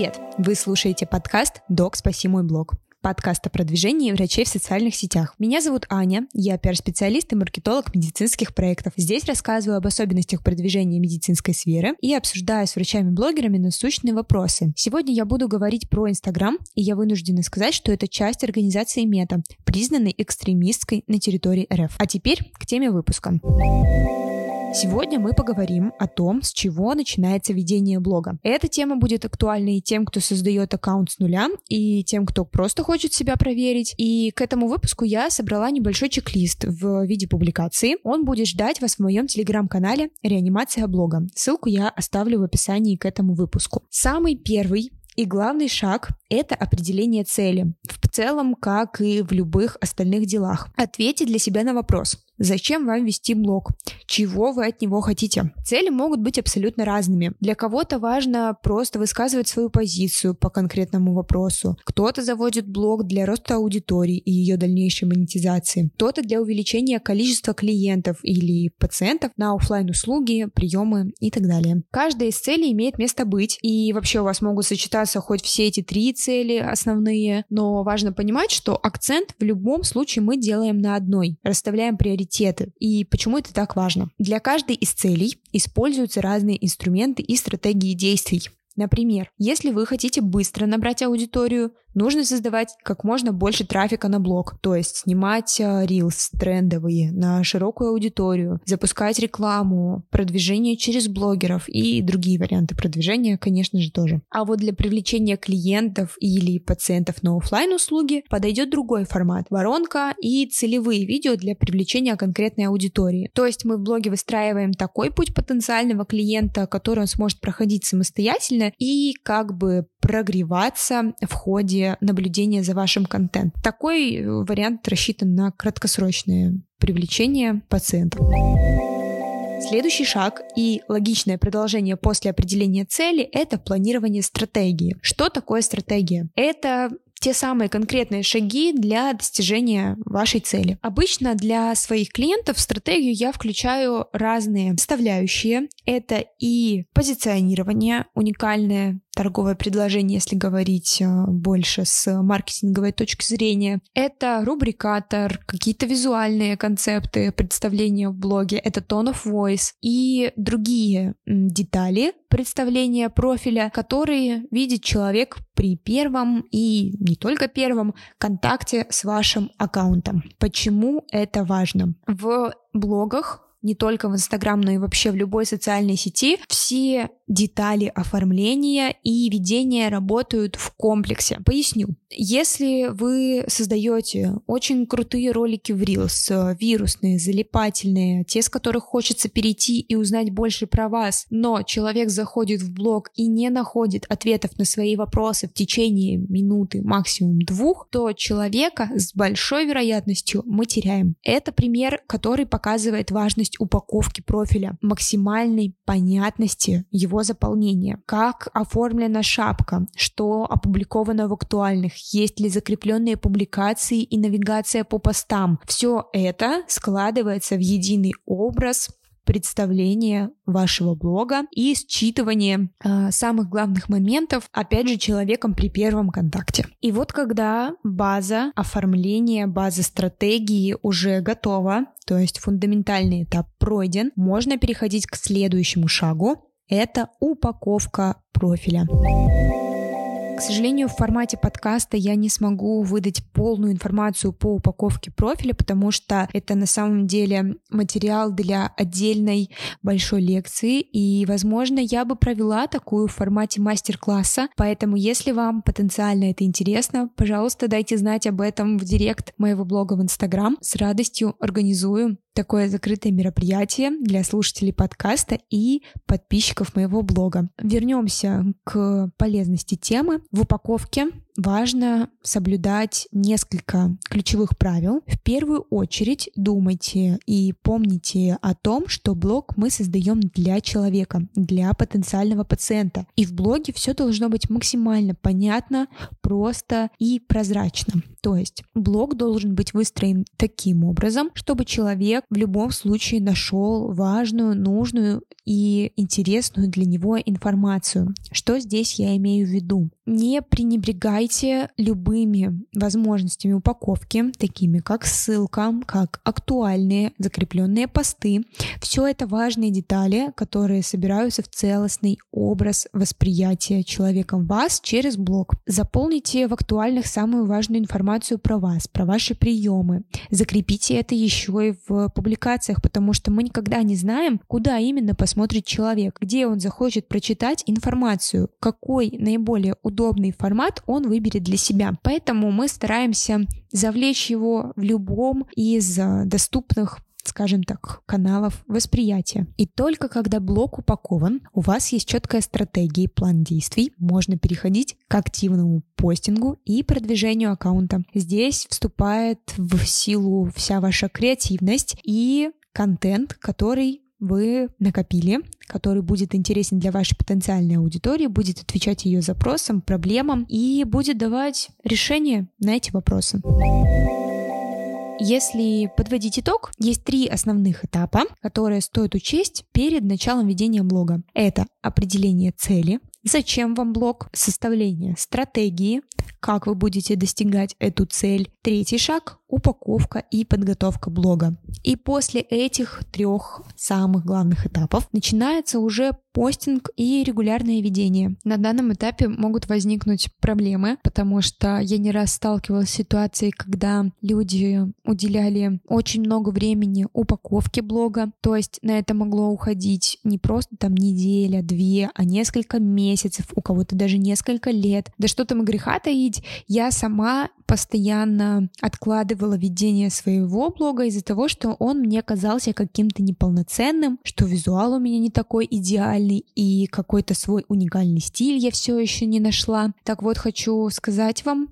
Привет! Вы слушаете подкаст «Док, спаси мой блог» подкаст о продвижении врачей в социальных сетях. Меня зовут Аня, я пиар-специалист и маркетолог медицинских проектов. Здесь рассказываю об особенностях продвижения медицинской сферы и обсуждаю с врачами-блогерами насущные вопросы. Сегодня я буду говорить про Инстаграм, и я вынуждена сказать, что это часть организации Мета, признанной экстремистской на территории РФ. А теперь к теме выпуска. Сегодня мы поговорим о том, с чего начинается ведение блога. Эта тема будет актуальна и тем, кто создает аккаунт с нуля, и тем, кто просто хочет себя проверить. И к этому выпуску я собрала небольшой чек-лист в виде публикации. Он будет ждать вас в моем телеграм-канале «Реанимация блога». Ссылку я оставлю в описании к этому выпуску. Самый первый и главный шаг — это определение цели. В целом, как и в любых остальных делах. Ответьте для себя на вопрос, Зачем вам вести блог? Чего вы от него хотите? Цели могут быть абсолютно разными. Для кого-то важно просто высказывать свою позицию по конкретному вопросу. Кто-то заводит блог для роста аудитории и ее дальнейшей монетизации. Кто-то для увеличения количества клиентов или пациентов на офлайн услуги приемы и так далее. Каждая из целей имеет место быть, и вообще у вас могут сочетаться хоть все эти три цели основные, но важно понимать, что акцент в любом случае мы делаем на одной, расставляем приоритеты. И почему это так важно? Для каждой из целей используются разные инструменты и стратегии действий. Например, если вы хотите быстро набрать аудиторию, нужно создавать как можно больше трафика на блог, то есть снимать рилс трендовые на широкую аудиторию, запускать рекламу, продвижение через блогеров и другие варианты продвижения, конечно же, тоже. А вот для привлечения клиентов или пациентов на офлайн услуги подойдет другой формат — воронка и целевые видео для привлечения конкретной аудитории. То есть мы в блоге выстраиваем такой путь потенциального клиента, который он сможет проходить самостоятельно и как бы прогреваться в ходе наблюдения за вашим контентом. Такой э, вариант рассчитан на краткосрочное привлечение пациентов. Следующий шаг и логичное продолжение после определения цели — это планирование стратегии. Что такое стратегия? Это те самые конкретные шаги для достижения вашей цели. Обычно для своих клиентов в стратегию я включаю разные составляющие. Это и позиционирование, уникальное торговое предложение, если говорить э, больше с маркетинговой точки зрения. Это рубрикатор, какие-то визуальные концепты, представления в блоге, это tone of voice и другие детали представления профиля, которые видит человек при первом и не только первом контакте с вашим аккаунтом. Почему это важно? В блогах не только в Инстаграм, но и вообще в любой социальной сети, все детали оформления и ведения работают в комплексе. Поясню. Если вы создаете очень крутые ролики в Reels, вирусные, залипательные, те, с которых хочется перейти и узнать больше про вас, но человек заходит в блог и не находит ответов на свои вопросы в течение минуты, максимум двух, то человека с большой вероятностью мы теряем. Это пример, который показывает важность упаковки профиля, максимальной понятности его заполнения, как оформлена шапка, что опубликовано в актуальных, есть ли закрепленные публикации и навигация по постам. Все это складывается в единый образ представление вашего блога и считывание э, самых главных моментов, опять же, человеком при первом контакте. И вот когда база оформления, база стратегии уже готова, то есть фундаментальный этап пройден, можно переходить к следующему шагу, это упаковка профиля. К сожалению, в формате подкаста я не смогу выдать полную информацию по упаковке профиля, потому что это на самом деле материал для отдельной большой лекции, и, возможно, я бы провела такую в формате мастер-класса, поэтому, если вам потенциально это интересно, пожалуйста, дайте знать об этом в директ моего блога в Инстаграм. С радостью организую такое закрытое мероприятие для слушателей подкаста и подписчиков моего блога. Вернемся к полезности темы. В упаковке важно соблюдать несколько ключевых правил. В первую очередь думайте и помните о том, что блог мы создаем для человека, для потенциального пациента. И в блоге все должно быть максимально понятно, просто и прозрачно. То есть блог должен быть выстроен таким образом, чтобы человек в любом случае нашел важную, нужную и интересную для него информацию. Что здесь я имею в виду? Не пренебрегайте любыми возможностями упаковки, такими как ссылка, как актуальные закрепленные посты. Все это важные детали, которые собираются в целостный образ восприятия человеком вас через блог. Заполните в актуальных самую важную информацию про вас, про ваши приемы. Закрепите это еще и в публикациях, потому что мы никогда не знаем, куда именно посмотрит человек, где он захочет прочитать информацию, какой наиболее удобный формат он выберет для себя. Поэтому мы стараемся завлечь его в любом из э, доступных скажем так, каналов восприятия. И только когда блок упакован, у вас есть четкая стратегия и план действий, можно переходить к активному постингу и продвижению аккаунта. Здесь вступает в силу вся ваша креативность и контент, который вы накопили, который будет интересен для вашей потенциальной аудитории, будет отвечать ее запросам, проблемам и будет давать решение на эти вопросы. Если подводить итог, есть три основных этапа, которые стоит учесть перед началом ведения блога. Это определение цели, зачем вам блог, составление стратегии, как вы будете достигать эту цель. Третий шаг — упаковка и подготовка блога. И после этих трех самых главных этапов начинается уже постинг и регулярное ведение. На данном этапе могут возникнуть проблемы, потому что я не раз сталкивалась с ситуацией, когда люди уделяли очень много времени упаковке блога, то есть на это могло уходить не просто там неделя, две, а несколько месяцев, у кого-то даже несколько лет. Да что там греха таить, я сама постоянно откладывала ведение своего блога из-за того, что он мне казался каким-то неполноценным, что визуал у меня не такой идеальный и какой-то свой уникальный стиль я все еще не нашла. Так вот, хочу сказать вам,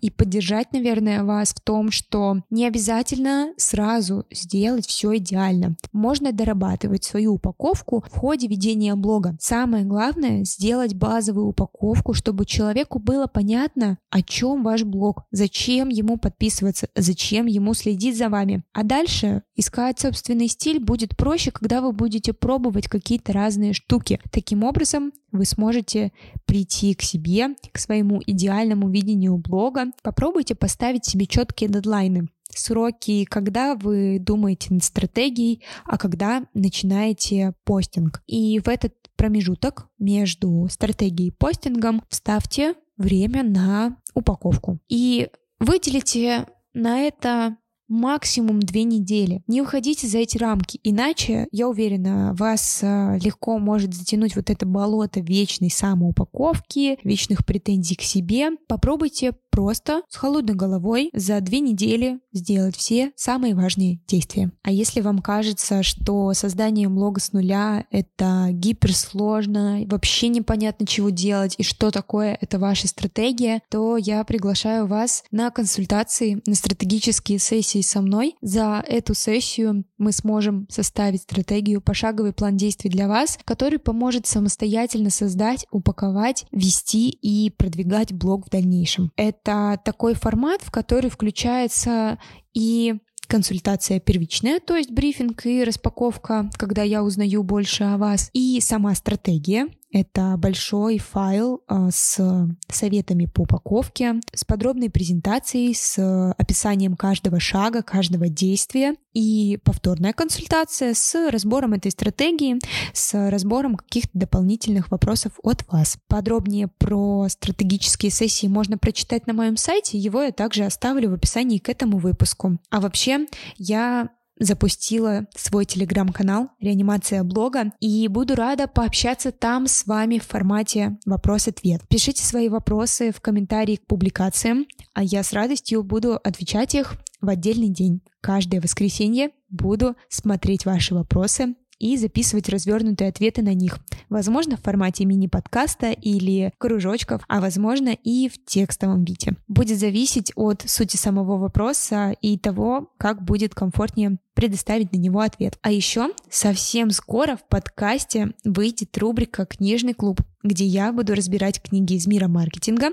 и поддержать, наверное, вас в том, что не обязательно сразу сделать все идеально. Можно дорабатывать свою упаковку в ходе ведения блога. Самое главное — сделать базовую упаковку, чтобы человеку было понятно, о чем ваш блог, зачем ему подписываться, зачем ему следить за вами. А дальше искать собственный стиль будет проще, когда вы будете пробовать какие-то разные штуки. Таким образом, вы сможете прийти к себе, к своему идеальному видению блога. Попробуйте поставить себе четкие дедлайны сроки, когда вы думаете над стратегией, а когда начинаете постинг. И в этот промежуток между стратегией и постингом вставьте время на упаковку. И выделите на это максимум две недели. Не выходите за эти рамки, иначе, я уверена, вас э, легко может затянуть вот это болото вечной самоупаковки, вечных претензий к себе. Попробуйте просто с холодной головой за две недели сделать все самые важные действия. А если вам кажется, что создание блога с нуля — это гиперсложно, вообще непонятно, чего делать и что такое это ваша стратегия, то я приглашаю вас на консультации, на стратегические сессии со мной. За эту сессию мы сможем составить стратегию, пошаговый план действий для вас, который поможет самостоятельно создать, упаковать, вести и продвигать блог в дальнейшем. Это такой формат, в который включается и консультация первичная, то есть брифинг и распаковка, когда я узнаю больше о вас, и сама стратегия, это большой файл а, с советами по упаковке, с подробной презентацией, с описанием каждого шага, каждого действия и повторная консультация с разбором этой стратегии, с разбором каких-то дополнительных вопросов от вас. Подробнее про стратегические сессии можно прочитать на моем сайте, его я также оставлю в описании к этому выпуску. А вообще, я запустила свой телеграм-канал «Реанимация блога» и буду рада пообщаться там с вами в формате вопрос-ответ. Пишите свои вопросы в комментарии к публикациям, а я с радостью буду отвечать их в отдельный день. Каждое воскресенье буду смотреть ваши вопросы и записывать развернутые ответы на них. Возможно, в формате мини-подкаста или кружочков, а возможно и в текстовом виде. Будет зависеть от сути самого вопроса и того, как будет комфортнее предоставить на него ответ. А еще совсем скоро в подкасте выйдет рубрика «Книжный клуб», где я буду разбирать книги из мира маркетинга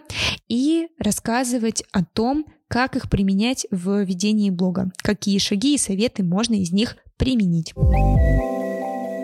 и рассказывать о том, как их применять в ведении блога, какие шаги и советы можно из них применить.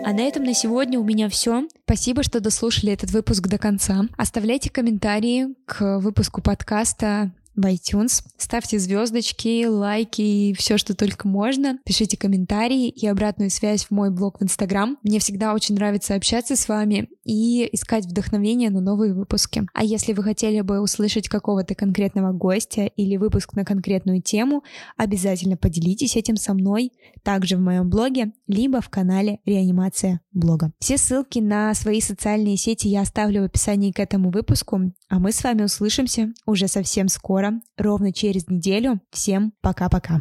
А на этом на сегодня у меня все. Спасибо, что дослушали этот выпуск до конца. Оставляйте комментарии к выпуску подкаста в iTunes. Ставьте звездочки, лайки и все, что только можно. Пишите комментарии и обратную связь в мой блог в Инстаграм. Мне всегда очень нравится общаться с вами и искать вдохновение на новые выпуски. А если вы хотели бы услышать какого-то конкретного гостя или выпуск на конкретную тему, обязательно поделитесь этим со мной также в моем блоге, либо в канале Реанимация блога. Все ссылки на свои социальные сети я оставлю в описании к этому выпуску, а мы с вами услышимся уже совсем скоро, ровно через неделю. Всем пока-пока.